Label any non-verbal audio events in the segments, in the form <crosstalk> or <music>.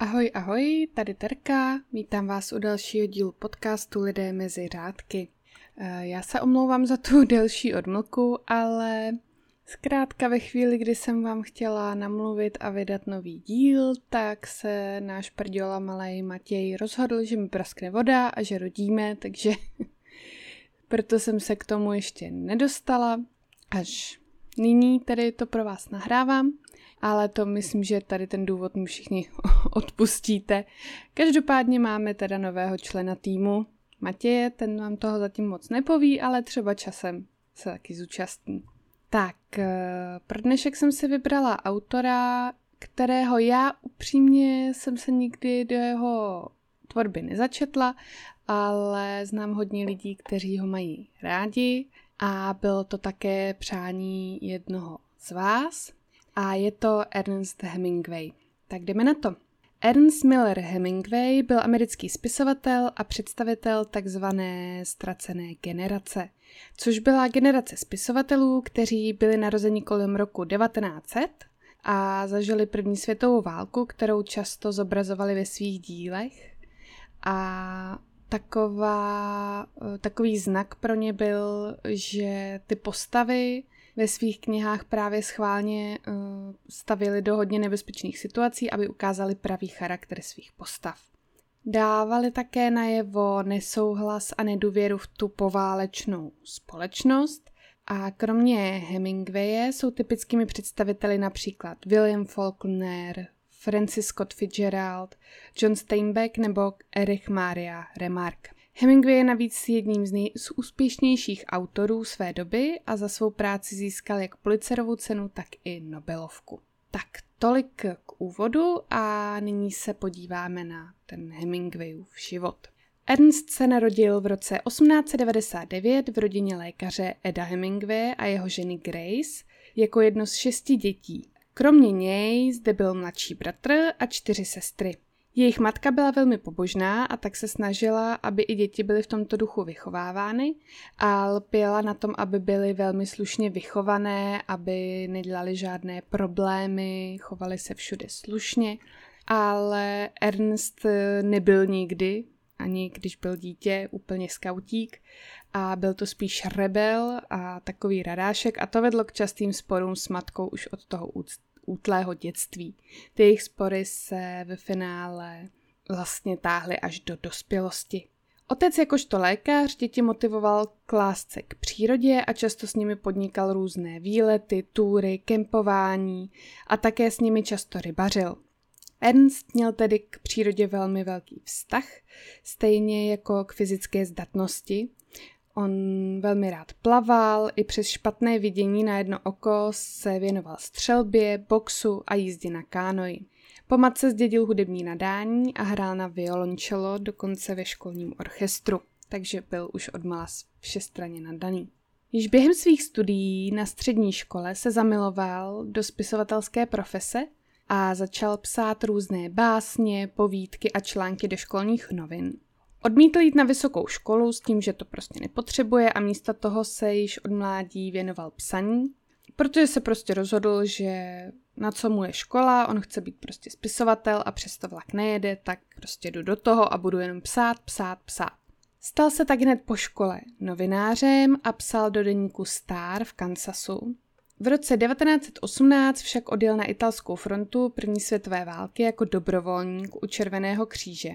Ahoj, ahoj, tady Terka, vítám vás u dalšího dílu podcastu Lidé mezi řádky. Eh, já se omlouvám za tu <laughs> delší odmlku, ale zkrátka ve chvíli, kdy jsem vám chtěla namluvit a vydat nový díl, tak se náš prděla malý Matěj rozhodl, že mi praskne voda a že rodíme, takže <laughs> proto jsem se k tomu ještě nedostala. Až nyní tedy to pro vás nahrávám ale to myslím, že tady ten důvod mi všichni <laughs> odpustíte. Každopádně máme teda nového člena týmu, Matěje, ten vám toho zatím moc nepoví, ale třeba časem se taky zúčastní. Tak, eh, pro dnešek jsem si vybrala autora, kterého já upřímně jsem se nikdy do jeho tvorby nezačetla, ale znám hodně lidí, kteří ho mají rádi a bylo to také přání jednoho z vás, a je to Ernest Hemingway. Tak jdeme na to. Ernst Miller Hemingway byl americký spisovatel a představitel takzvané ztracené generace, což byla generace spisovatelů, kteří byli narozeni kolem roku 1900 a zažili první světovou válku, kterou často zobrazovali ve svých dílech. A taková, takový znak pro ně byl, že ty postavy ve svých knihách právě schválně uh, stavili do hodně nebezpečných situací, aby ukázali pravý charakter svých postav. Dávali také najevo nesouhlas a nedůvěru v tu poválečnou společnost a kromě Hemingwaye jsou typickými představiteli například William Faulkner, Francis Scott Fitzgerald, John Steinbeck nebo Erich Maria Remarque. Hemingway je navíc jedním z nejúspěšnějších autorů své doby a za svou práci získal jak Pulitzerovu cenu, tak i Nobelovku. Tak tolik k úvodu a nyní se podíváme na ten Hemingwayův život. Ernst se narodil v roce 1899 v rodině lékaře Eda Hemingway a jeho ženy Grace jako jedno z šesti dětí. Kromě něj zde byl mladší bratr a čtyři sestry. Jejich matka byla velmi pobožná a tak se snažila, aby i děti byly v tomto duchu vychovávány a lpěla na tom, aby byly velmi slušně vychované, aby nedělali žádné problémy, chovali se všude slušně. Ale Ernst nebyl nikdy, ani když byl dítě, úplně skautík a byl to spíš rebel a takový radášek a to vedlo k častým sporům s matkou už od toho útlého dětství. Ty jejich spory se ve finále vlastně táhly až do dospělosti. Otec jakožto lékař děti motivoval k lásce k přírodě a často s nimi podnikal různé výlety, túry, kempování a také s nimi často rybařil. Ernst měl tedy k přírodě velmi velký vztah, stejně jako k fyzické zdatnosti On velmi rád plaval, i přes špatné vidění na jedno oko se věnoval střelbě, boxu a jízdě na kánoji. Po matce zdědil hudební nadání a hrál na violončelo dokonce ve školním orchestru, takže byl už odmala všestranně nadaný. Již během svých studií na střední škole se zamiloval do spisovatelské profese a začal psát různé básně, povídky a články do školních novin. Odmítl jít na vysokou školu s tím, že to prostě nepotřebuje a místo toho se již od mládí věnoval psaní, protože se prostě rozhodl, že na co mu je škola, on chce být prostě spisovatel a přesto vlak nejede, tak prostě jdu do toho a budu jenom psát, psát, psát. Stal se tak hned po škole novinářem a psal do deníku Star v Kansasu. V roce 1918 však odjel na italskou frontu první světové války jako dobrovolník u Červeného kříže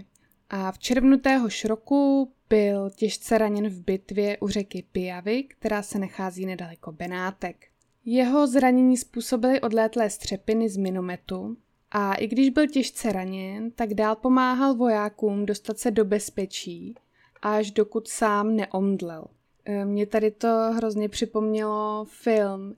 a v červnu téhož roku byl těžce raněn v bitvě u řeky Pijavy, která se nachází nedaleko Benátek. Jeho zranění způsobily odlétlé střepiny z minometu a i když byl těžce raněn, tak dál pomáhal vojákům dostat se do bezpečí, až dokud sám neomdlel. E, Mě tady to hrozně připomnělo film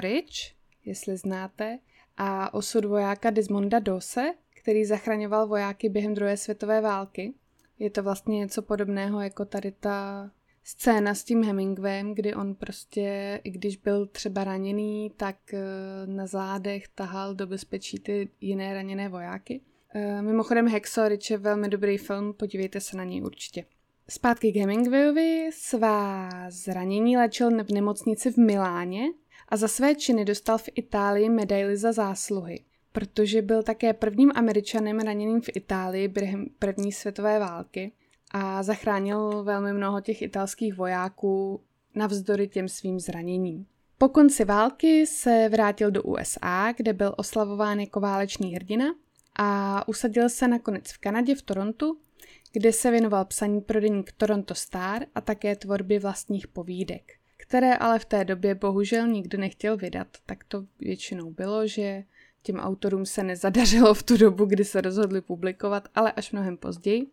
Ridge, jestli znáte, a osud vojáka Desmonda Dose, který zachraňoval vojáky během druhé světové války. Je to vlastně něco podobného jako tady ta scéna s tím Hemingwayem, kdy on prostě, i když byl třeba raněný, tak eh, na zádech tahal do bezpečí ty jiné raněné vojáky. Eh, mimochodem Hexorich je velmi dobrý film, podívejte se na něj určitě. Zpátky k Hemingwayovi svá zranění léčil v nemocnici v Miláně a za své činy dostal v Itálii medaily za zásluhy. Protože byl také prvním američanem raněným v Itálii během první světové války a zachránil velmi mnoho těch italských vojáků navzdory těm svým zraněním. Po konci války se vrátil do USA, kde byl oslavován jako válečný hrdina a usadil se nakonec v Kanadě v Torontu, kde se věnoval psaní pro deník Toronto Star a také tvorbě vlastních povídek, které ale v té době bohužel nikdo nechtěl vydat. Tak to většinou bylo, že těm autorům se nezadařilo v tu dobu, kdy se rozhodli publikovat, ale až mnohem později.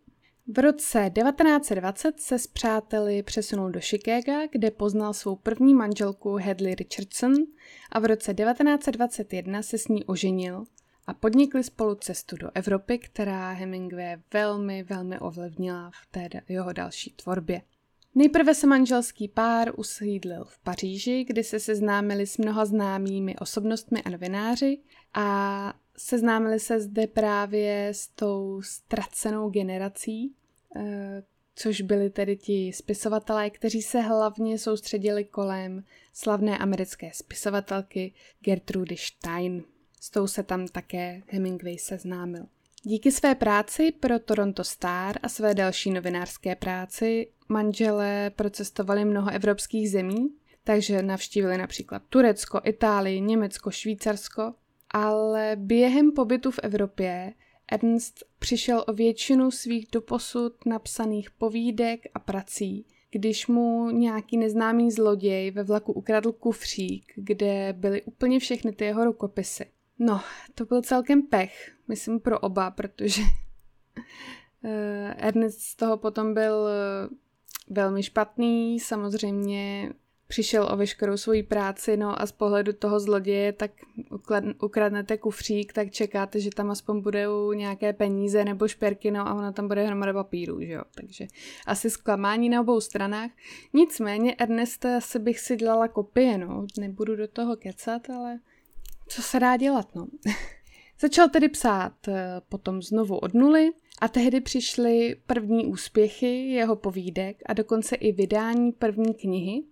V roce 1920 se s přáteli přesunul do Chicaga, kde poznal svou první manželku Hadley Richardson a v roce 1921 se s ní oženil a podnikli spolu cestu do Evropy, která Hemingway velmi, velmi ovlivnila v té jeho další tvorbě. Nejprve se manželský pár usídlil v Paříži, kdy se seznámili s mnoha známými osobnostmi a novináři a seznámili se zde právě s tou ztracenou generací, eh, což byli tedy ti spisovatelé, kteří se hlavně soustředili kolem slavné americké spisovatelky Gertrudy Stein. S tou se tam také Hemingway seznámil. Díky své práci pro Toronto Star a své další novinářské práci manželé procestovali mnoho evropských zemí, takže navštívili například Turecko, Itálii, Německo, Švýcarsko, ale během pobytu v Evropě Ernst přišel o většinu svých doposud napsaných povídek a prací, když mu nějaký neznámý zloděj ve vlaku ukradl kufřík, kde byly úplně všechny ty jeho rukopisy. No, to byl celkem pech, myslím pro oba, protože eh, Ernest z toho potom byl eh, velmi špatný, samozřejmě přišel o veškerou svoji práci, no a z pohledu toho zloděje, tak ukradnete kufřík, tak čekáte, že tam aspoň budou nějaké peníze nebo šperky, no a ono tam bude hromada papíru, že jo, takže asi zklamání na obou stranách. Nicméně Ernesta asi bych si dělala kopie, no, nebudu do toho kecat, ale co se dá dělat, no. <laughs> Začal tedy psát eh, potom znovu od nuly a tehdy přišly první úspěchy jeho povídek a dokonce i vydání první knihy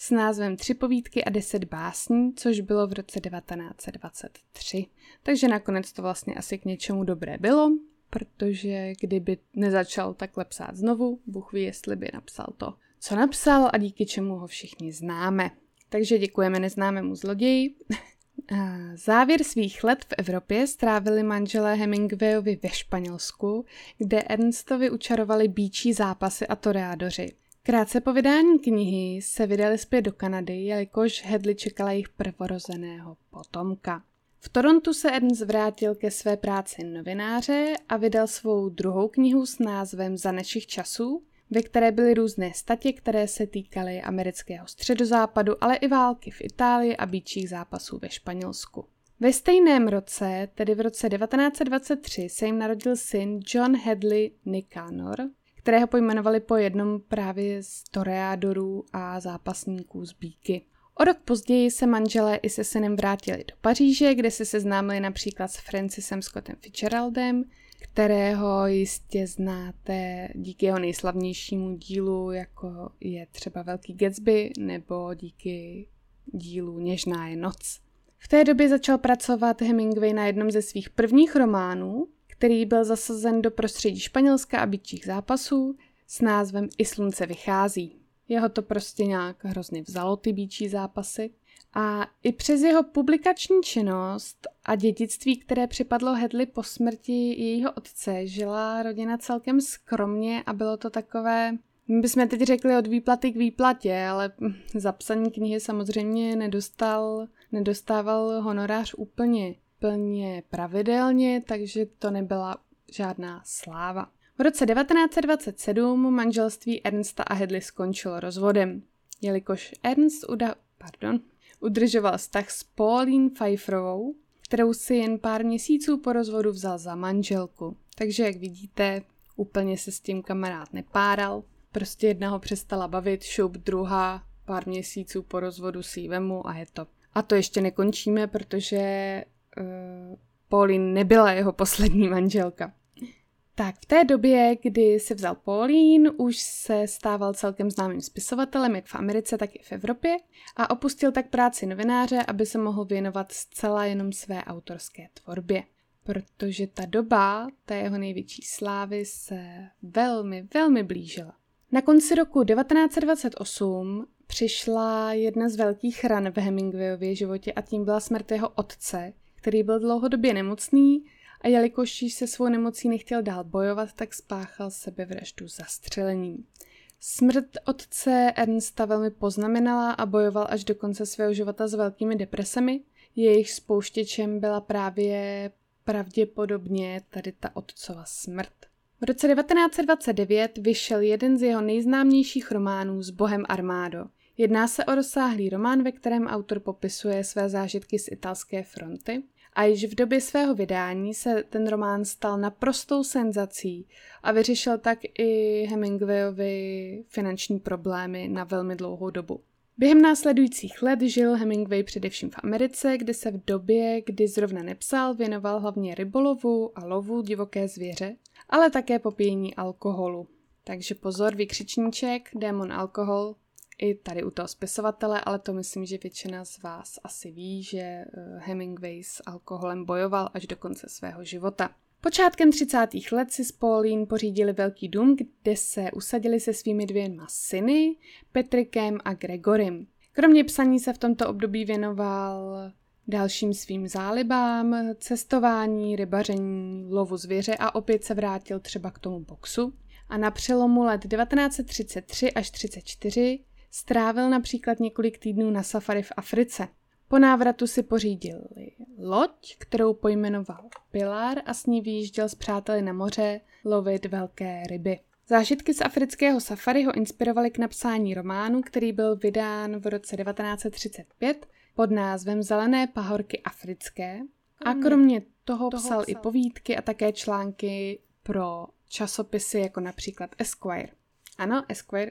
s názvem Tři povídky a deset básní, což bylo v roce 1923. Takže nakonec to vlastně asi k něčemu dobré bylo, protože kdyby nezačal takhle psát znovu, Bůh ví, jestli by napsal to, co napsal a díky čemu ho všichni známe. Takže děkujeme neznámému zloději. <laughs> Závěr svých let v Evropě strávili manželé Hemingwayovi ve Španělsku, kde Ernstovi učarovali bíčí zápasy a toreádoři. Krátce po vydání knihy se vydali zpět do Kanady, jelikož Hedley čekala jejich prvorozeného potomka. V Torontu se Ernst vrátil ke své práci novináře a vydal svou druhou knihu s názvem Za našich časů, ve které byly různé statě, které se týkaly amerického středozápadu, ale i války v Itálii a býčích zápasů ve Španělsku. Ve stejném roce, tedy v roce 1923, se jim narodil syn John Hadley Nicanor, kterého pojmenovali po jednom právě z toreadorů a zápasníků z bíky. O rok později se manželé i se synem vrátili do Paříže, kde se seznámili například s Francisem Scottem Fitzgeraldem, kterého jistě znáte díky jeho nejslavnějšímu dílu, jako je třeba Velký Gatsby, nebo díky dílu Něžná je noc. V té době začal pracovat Hemingway na jednom ze svých prvních románů, který byl zasazen do prostředí Španělska a bytčích zápasů s názvem I slunce vychází. Jeho to prostě nějak hrozně vzalo, ty bíčí zápasy. A i přes jeho publikační činnost a dědictví, které připadlo Hedley po smrti jejího otce, žila rodina celkem skromně a bylo to takové, my bychom teď řekli od výplaty k výplatě, ale za psaní knihy samozřejmě nedostal, nedostával honorář úplně, plně pravidelně, takže to nebyla žádná sláva. V roce 1927 manželství Ernsta a Hedley skončilo rozvodem, jelikož Ernst uda, pardon, udržoval vztah s Pauline Pfeifferovou, kterou si jen pár měsíců po rozvodu vzal za manželku. Takže jak vidíte, úplně se s tím kamarád nepáral. Prostě jedna ho přestala bavit, šup, druhá, pár měsíců po rozvodu si vemu a je to. A to ještě nekončíme, protože uh, Pauline nebyla jeho poslední manželka. Tak v té době, kdy si vzal Paulín, už se stával celkem známým spisovatelem jak v Americe, tak i v Evropě a opustil tak práci novináře, aby se mohl věnovat zcela jenom své autorské tvorbě. Protože ta doba té jeho největší slávy se velmi, velmi blížila. Na konci roku 1928 přišla jedna z velkých ran v Hemingwayově životě a tím byla smrt jeho otce, který byl dlouhodobě nemocný a jelikož již se svou nemocí nechtěl dál bojovat, tak spáchal sebevraždu zastřelením. Smrt otce Ernsta velmi poznamenala a bojoval až do konce svého života s velkými depresemi. Jejich spouštěčem byla právě pravděpodobně tady ta otcova smrt. V roce 1929 vyšel jeden z jeho nejznámějších románů s Bohem Armádo. Jedná se o rozsáhlý román, ve kterém autor popisuje své zážitky z italské fronty a již v době svého vydání se ten román stal naprostou senzací a vyřešil tak i Hemingwayovi finanční problémy na velmi dlouhou dobu. Během následujících let žil Hemingway především v Americe, kde se v době, kdy zrovna nepsal, věnoval hlavně rybolovu a lovu divoké zvěře, ale také popíjení alkoholu. Takže pozor, vykřičníček, démon alkohol, i tady u toho spisovatele, ale to myslím, že většina z vás asi ví, že eh, Hemingway s alkoholem bojoval až do konce svého života. Počátkem 30. let si s Pauline pořídili velký dům, kde se usadili se svými dvěma syny, Petrikem a Gregorem. Kromě psaní se v tomto období věnoval dalším svým zálibám, cestování, rybaření, lovu zvěře a opět se vrátil třeba k tomu boxu. A na přelomu let 1933 až 34 strávil například několik týdnů na safari v Africe. Po návratu si pořídil loď, kterou pojmenoval Pilar a s ní vyjížděl s přáteli na moře lovit velké ryby. Zážitky z afrického safari ho inspirovaly k napsání románu, který byl vydán v roce 1935 pod názvem Zelené pahorky africké a hmm. kromě toho, toho psal, psal i povídky a také články pro časopisy jako například Esquire. Ano, Esquire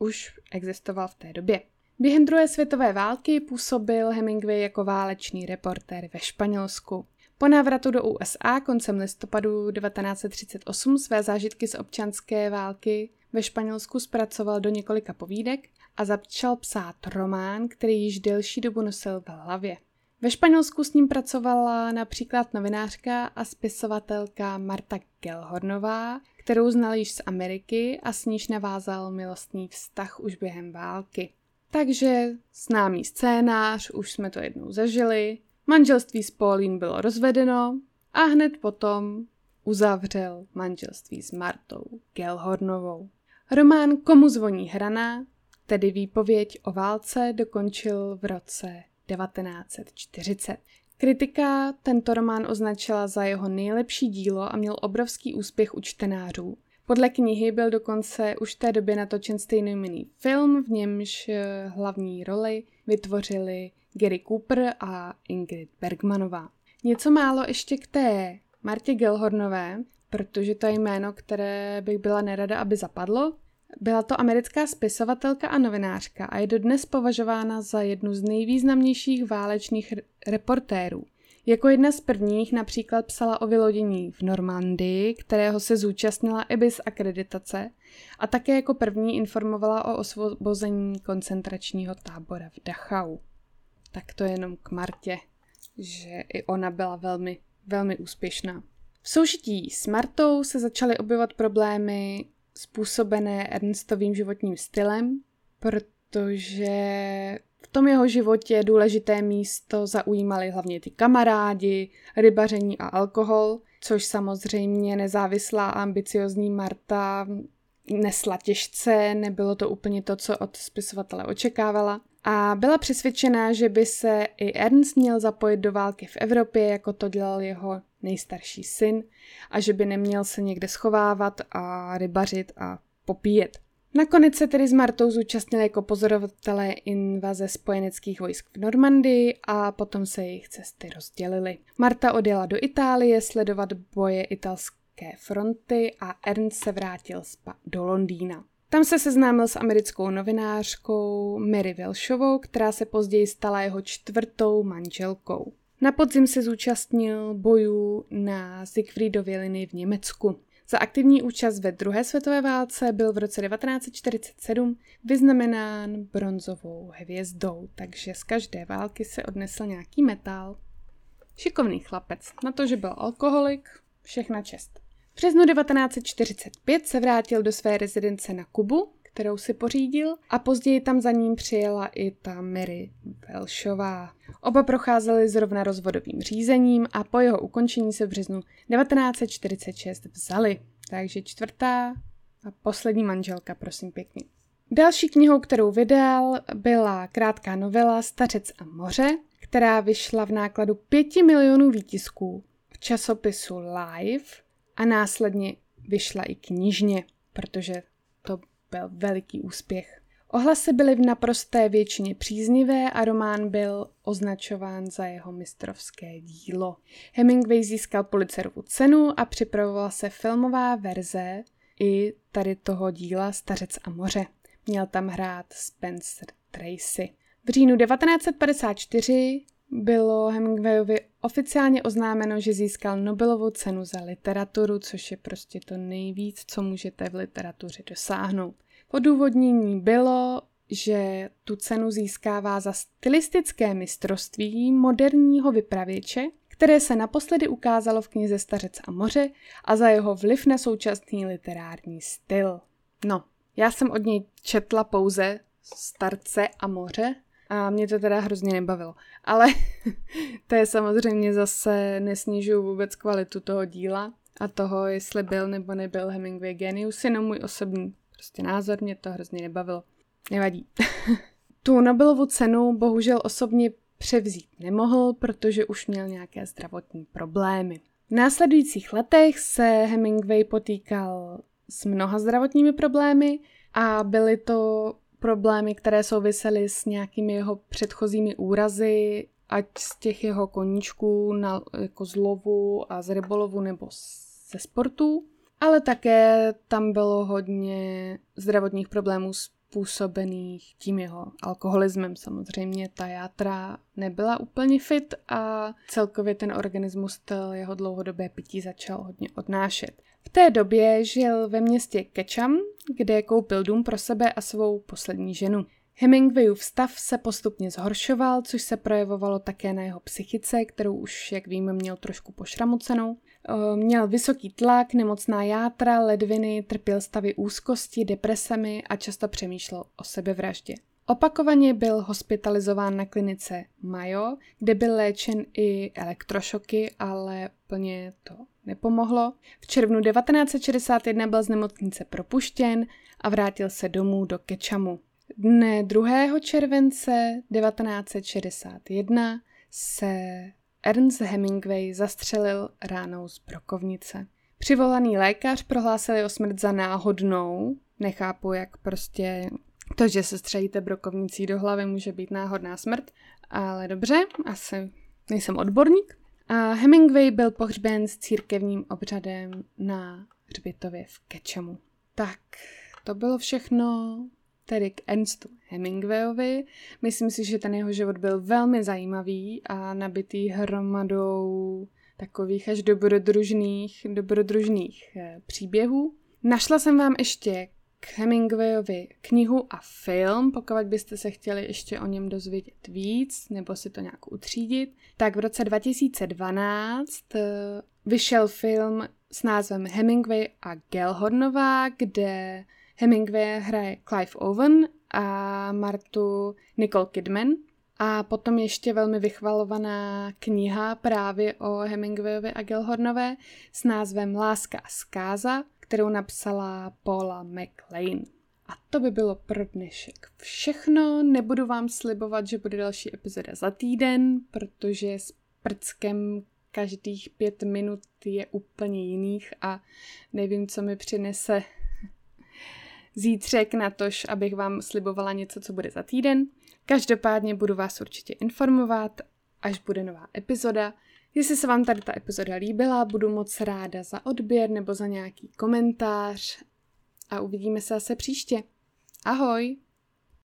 už existoval v té době. Během druhé světové války působil Hemingway jako válečný reportér ve Španělsku. Po návratu do USA koncem listopadu 1938 své zážitky z občanské války ve Španělsku zpracoval do několika povídek a začal psát román, který již delší dobu nosil v hlavě. Ve Španělsku s ním pracovala například novinářka a spisovatelka Marta Gelhornová, kterou znal již z Ameriky a s níž navázal milostný vztah už během války. Takže známý scénář, už jsme to jednou zažili, manželství s Paulín bylo rozvedeno a hned potom uzavřel manželství s Martou Gelhornovou. Román Komu zvoní hrana, tedy výpověď o válce, dokončil v roce 1940. Kritika tento román označila za jeho nejlepší dílo a měl obrovský úspěch u čtenářů. Podle knihy byl dokonce už v té době natočen stejnojmenný film, v němž eh, hlavní roli vytvořili Gary Cooper a Ingrid Bergmanová. Něco málo ještě k té Martě Gelhornové, protože to je jméno, které bych byla nerada, aby zapadlo. Byla to americká spisovatelka a novinářka a je dodnes považována za jednu z nejvýznamnějších válečných reportérů. Jako jedna z prvních například psala o vylodění v Normandii, kterého se zúčastnila i bez akreditace, a také jako první informovala o osvobození koncentračního tábora v Dachau. Tak to jenom k Martě, že i ona byla velmi, velmi úspěšná. V soužití s Martou se začaly objevovat problémy způsobené Ernstovým životním stylem, protože v tom jeho životě důležité místo zaujímali hlavně ty kamarádi, rybaření a alkohol, což samozřejmě nezávislá a ambiciozní Marta nesla těžce, nebylo to úplně to, co od spisovatele očekávala. A byla přesvědčená, že by se i Ernst měl zapojit do války v Evropě, jako to dělal jeho nejstarší syn, a že by neměl se někde schovávat a rybařit a popíjet. Nakonec se tedy s Martou zúčastnili jako pozorovatelé invaze spojeneckých vojsk v Normandii a potom se jejich cesty rozdělily. Marta odjela do Itálie sledovat boje italské fronty a Ernst se vrátil do Londýna. Tam se seznámil s americkou novinářkou Mary Welshovou, která se později stala jeho čtvrtou manželkou. Na podzim se zúčastnil bojů na Siegfriedově linii v Německu. Za aktivní účast ve druhé světové válce byl v roce 1947 vyznamenán bronzovou hvězdou, takže z každé války se odnesl nějaký metal. Šikovný chlapec, na to, že byl alkoholik, všechna čest. V březnu 1945 se vrátil do své rezidence na Kubu, kterou si pořídil a později tam za ním přijela i ta Mary Velšová. Oba procházeli zrovna rozvodovým řízením a po jeho ukončení se v březnu 1946 vzali. Takže čtvrtá a poslední manželka, prosím pěkně. Další knihou, kterou vydal, byla krátká novela Stařec a moře, která vyšla v nákladu 5 milionů výtisků v časopisu Live a následně vyšla i knižně, protože to byl veliký úspěch. Ohlasy byly v naprosté většině příznivé a román byl označován za jeho mistrovské dílo. Hemingway získal Pulitzerovu cenu a připravovala se filmová verze i tady toho díla Stařec a moře. Měl tam hrát Spencer Tracy. V říjnu 1954 bylo Hemingwayovi oficiálně oznámeno, že získal Nobelovu cenu za literaturu, což je prostě to nejvíc, co můžete v literatuře dosáhnout. Podůvodnění bylo, že tu cenu získává za stylistické mistrovství moderního vypravěče, které se naposledy ukázalo v knize Stařec a moře a za jeho vliv na současný literární styl. No, já jsem od něj četla pouze Starce a moře a mě to teda hrozně nebavilo. Ale <laughs> to je samozřejmě zase nesnižuju vůbec kvalitu toho díla a toho, jestli byl nebo nebyl Hemingway genius, jenom můj osobní prostě názor, mě to hrozně nebavilo. Nevadí. <laughs> tu Nobelovu cenu bohužel osobně převzít nemohl, protože už měl nějaké zdravotní problémy. V následujících letech se Hemingway potýkal s mnoha zdravotními problémy a byly to problémy, které souvisely s nějakými jeho předchozími úrazy, ať z těch jeho koníčků na, jako z lovu a z rybolovu nebo ze sportů, ale také tam bylo hodně zdravotních problémů způsobených tím jeho alkoholismem. Samozřejmě ta játra nebyla úplně fit a celkově ten organismus jeho dlouhodobé pití začal hodně odnášet. V té době žil ve městě Ketchum, kde koupil dům pro sebe a svou poslední ženu. Hemingwayův stav se postupně zhoršoval, což se projevovalo také na jeho psychice, kterou už, jak víme, měl trošku pošramocenou. Měl vysoký tlak, nemocná játra, ledviny, trpěl stavy úzkosti, depresemi a často přemýšlel o sebevraždě. Opakovaně byl hospitalizován na klinice Mayo, kde byl léčen i elektrošoky, ale plně to nepomohlo. V červnu 1961 byl z nemocnice propuštěn a vrátil se domů do Kečamu. Dne 2. července 1961 se Ernst Hemingway zastřelil ránou z brokovnice. Přivolaný lékař prohlásil jeho smrt za náhodnou. Nechápu, jak prostě to, že se střelíte brokovnicí do hlavy, může být náhodná smrt, ale dobře, asi nejsem odborník. A Hemingway byl pohřben s církevním obřadem na hřbitově v Kečemu. Tak, to bylo všechno tedy k Ernstu Hemingwayovi. Myslím si, že ten jeho život byl velmi zajímavý a nabitý hromadou takových až dobrodružných, dobrodružných eh, příběhů. Našla jsem vám ještě k Hemingwayovi knihu a film, pokud byste se chtěli ještě o něm dozvědět víc nebo si to nějak utřídit, tak v roce 2012 eh, vyšel film s názvem Hemingway a Gelhornová, kde Hemingway hraje Clive Owen a Martu Nicole Kidman. A potom ještě velmi vychvalovaná kniha právě o Hemingwayovi a Gelhornové s názvem Láska a zkáza, kterou napsala Paula McLean. A to by bylo pro dnešek všechno. Nebudu vám slibovat, že bude další epizoda za týden, protože s prckem každých pět minut je úplně jiných a nevím, co mi přinese <laughs> zítřek na tož, abych vám slibovala něco, co bude za týden. Každopádně budu vás určitě informovat, až bude nová epizoda. Jestli se vám tady ta epizoda líbila, budu moc ráda za odběr nebo za nějaký komentář a uvidíme se zase příště. Ahoj!